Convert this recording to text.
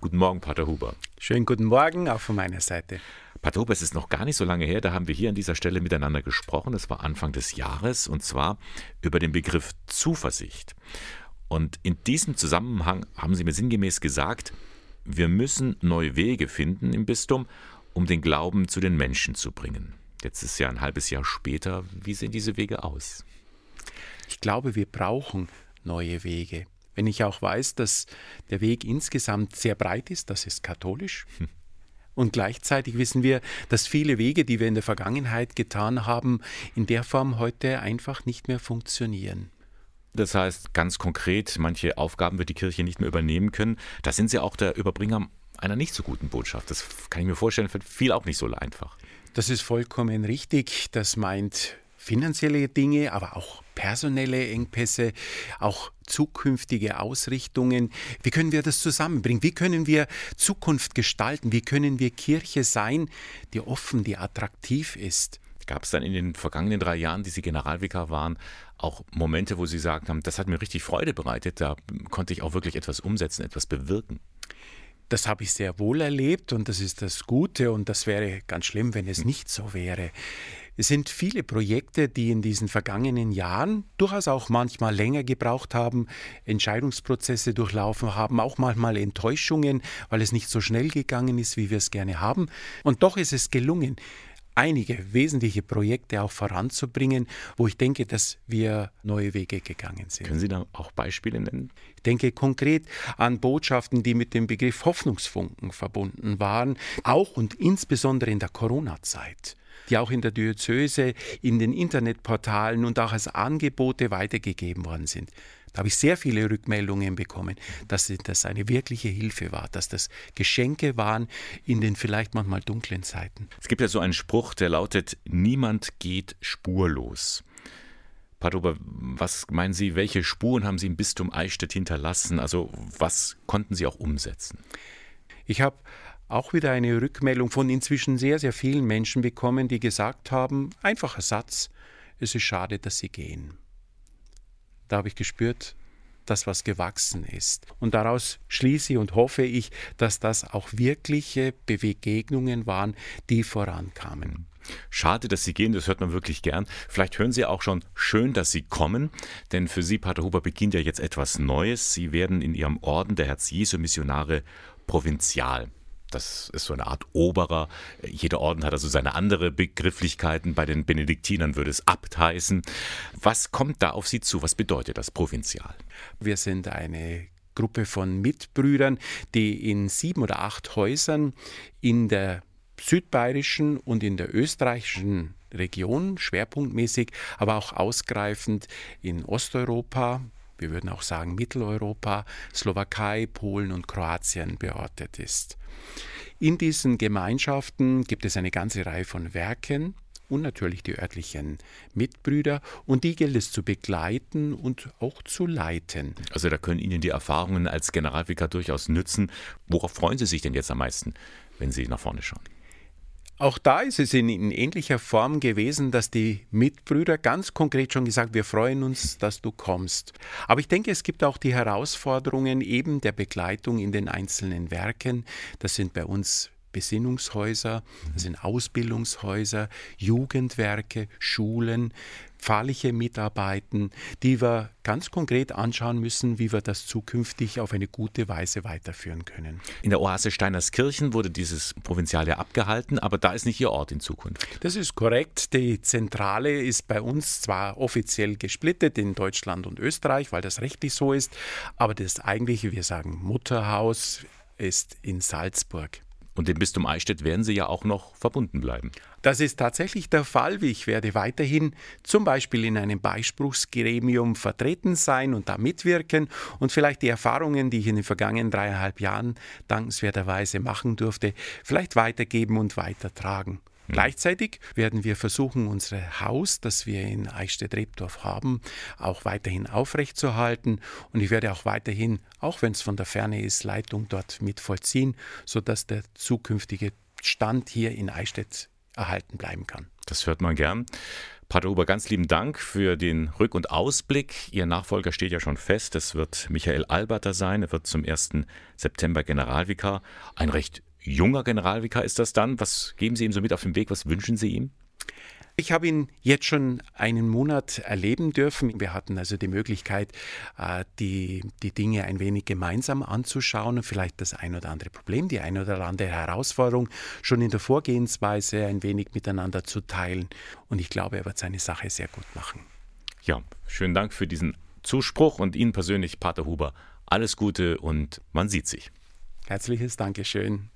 Guten Morgen, Pater Huber. Schönen guten Morgen, auch von meiner Seite. Pater Huber, es ist noch gar nicht so lange her, da haben wir hier an dieser Stelle miteinander gesprochen. Es war Anfang des Jahres und zwar über den Begriff Zuversicht. Und in diesem Zusammenhang haben Sie mir sinngemäß gesagt, wir müssen neue Wege finden im Bistum, um den Glauben zu den Menschen zu bringen. Jetzt ist ja ein halbes Jahr später. Wie sehen diese Wege aus? Ich glaube, wir brauchen neue Wege. Wenn ich auch weiß, dass der Weg insgesamt sehr breit ist, das ist katholisch. Hm. Und gleichzeitig wissen wir, dass viele Wege, die wir in der Vergangenheit getan haben, in der Form heute einfach nicht mehr funktionieren. Das heißt ganz konkret, manche Aufgaben wird die Kirche nicht mehr übernehmen können. Da sind Sie auch der Überbringer einer nicht so guten Botschaft. Das kann ich mir vorstellen, für viel auch nicht so einfach. Das ist vollkommen richtig. Das meint finanzielle Dinge, aber auch personelle Engpässe, auch zukünftige Ausrichtungen. Wie können wir das zusammenbringen? Wie können wir Zukunft gestalten? Wie können wir Kirche sein, die offen, die attraktiv ist? Gab es dann in den vergangenen drei Jahren, die Sie Generalvikar waren, auch Momente, wo Sie gesagt haben, das hat mir richtig Freude bereitet, da konnte ich auch wirklich etwas umsetzen, etwas bewirken? Das habe ich sehr wohl erlebt und das ist das Gute und das wäre ganz schlimm, wenn es nicht so wäre. Es sind viele Projekte, die in diesen vergangenen Jahren durchaus auch manchmal länger gebraucht haben, Entscheidungsprozesse durchlaufen haben, auch manchmal Enttäuschungen, weil es nicht so schnell gegangen ist, wie wir es gerne haben. Und doch ist es gelungen, einige wesentliche Projekte auch voranzubringen, wo ich denke, dass wir neue Wege gegangen sind. Können Sie da auch Beispiele nennen? Ich denke konkret an Botschaften, die mit dem Begriff Hoffnungsfunken verbunden waren, auch und insbesondere in der Corona-Zeit die auch in der Diözese, in den Internetportalen und auch als Angebote weitergegeben worden sind. Da habe ich sehr viele Rückmeldungen bekommen, dass das eine wirkliche Hilfe war, dass das Geschenke waren in den vielleicht manchmal dunklen Zeiten. Es gibt ja so einen Spruch, der lautet, niemand geht spurlos. Pater was meinen Sie, welche Spuren haben Sie im Bistum Eichstätt hinterlassen? Also was konnten Sie auch umsetzen? Ich habe auch wieder eine Rückmeldung von inzwischen sehr, sehr vielen Menschen bekommen, die gesagt haben, einfacher Satz, es ist schade, dass Sie gehen da habe ich gespürt, dass was gewachsen ist. Und daraus schließe und hoffe ich, dass das auch wirkliche Begegnungen waren, die vorankamen. Schade, dass Sie gehen, das hört man wirklich gern. Vielleicht hören Sie auch schon schön, dass Sie kommen, denn für Sie, Pater Huber, beginnt ja jetzt etwas Neues. Sie werden in Ihrem Orden der Herz-Jesu-Missionare Provinzial. Das ist so eine Art Oberer. Jeder Orden hat also seine andere Begrifflichkeiten. Bei den Benediktinern würde es Abt heißen. Was kommt da auf Sie zu? Was bedeutet das Provinzial? Wir sind eine Gruppe von Mitbrüdern, die in sieben oder acht Häusern in der südbayerischen und in der österreichischen Region schwerpunktmäßig, aber auch ausgreifend in Osteuropa, wir würden auch sagen Mitteleuropa, Slowakei, Polen und Kroatien beortet ist. In diesen Gemeinschaften gibt es eine ganze Reihe von Werken und natürlich die örtlichen Mitbrüder und die gilt es zu begleiten und auch zu leiten. Also da können Ihnen die Erfahrungen als Generalvikar durchaus nützen. Worauf freuen Sie sich denn jetzt am meisten, wenn Sie nach vorne schauen? Auch da ist es in, in, ähnlicher Form gewesen, dass die Mitbrüder ganz konkret schon gesagt, wir freuen uns, dass du kommst. Aber ich denke, es gibt auch die Herausforderungen eben der Begleitung in den einzelnen Werken. Das sind bei uns Besinnungshäuser, das sind Ausbildungshäuser, Jugendwerke, Schulen, pfarrliche Mitarbeiten, die wir ganz konkret anschauen müssen, wie wir das zukünftig auf eine gute Weise weiterführen können. In der Oase Steinerskirchen wurde dieses Provinzial ja abgehalten, aber da ist nicht Ihr Ort in Zukunft. Das ist korrekt. Die Zentrale ist bei uns zwar offiziell gesplittet in Deutschland und Österreich, weil das rechtlich so ist, aber das eigentliche, wir sagen Mutterhaus, ist in Salzburg. Und dem Bistum Eichstätt werden Sie ja auch noch verbunden bleiben. Das ist tatsächlich der Fall. Ich werde weiterhin zum Beispiel in einem Beispruchsgremium vertreten sein und da mitwirken und vielleicht die Erfahrungen, die ich in den vergangenen dreieinhalb Jahren dankenswerterweise machen durfte, vielleicht weitergeben und weitertragen. Mhm. Gleichzeitig werden wir versuchen, unser Haus, das wir in Eichstätt-Rebdorf haben, auch weiterhin aufrechtzuerhalten. Und ich werde auch weiterhin, auch wenn es von der Ferne ist, Leitung dort mit vollziehen, sodass der zukünftige Stand hier in Eichstätt erhalten bleiben kann. Das hört man gern. Pater Huber, ganz lieben Dank für den Rück- und Ausblick. Ihr Nachfolger steht ja schon fest. Das wird Michael Alberter sein. Er wird zum 1. September Generalvikar. Ein recht junger Generalvikar ist das dann. Was geben Sie ihm so mit auf den Weg? Was wünschen Sie ihm? Ich habe ihn jetzt schon einen Monat erleben dürfen. Wir hatten also die Möglichkeit, äh, die, die Dinge ein wenig gemeinsam anzuschauen und vielleicht das ein oder andere Problem, die ein oder andere Herausforderung schon in der Vorgehensweise ein wenig miteinander zu teilen. Und ich glaube, er wird seine Sache sehr gut machen. Ja, schönen Dank für diesen Zuspruch und Ihnen persönlich, Pater Huber, alles Gute und man sieht sich. Herzliches Dankeschön.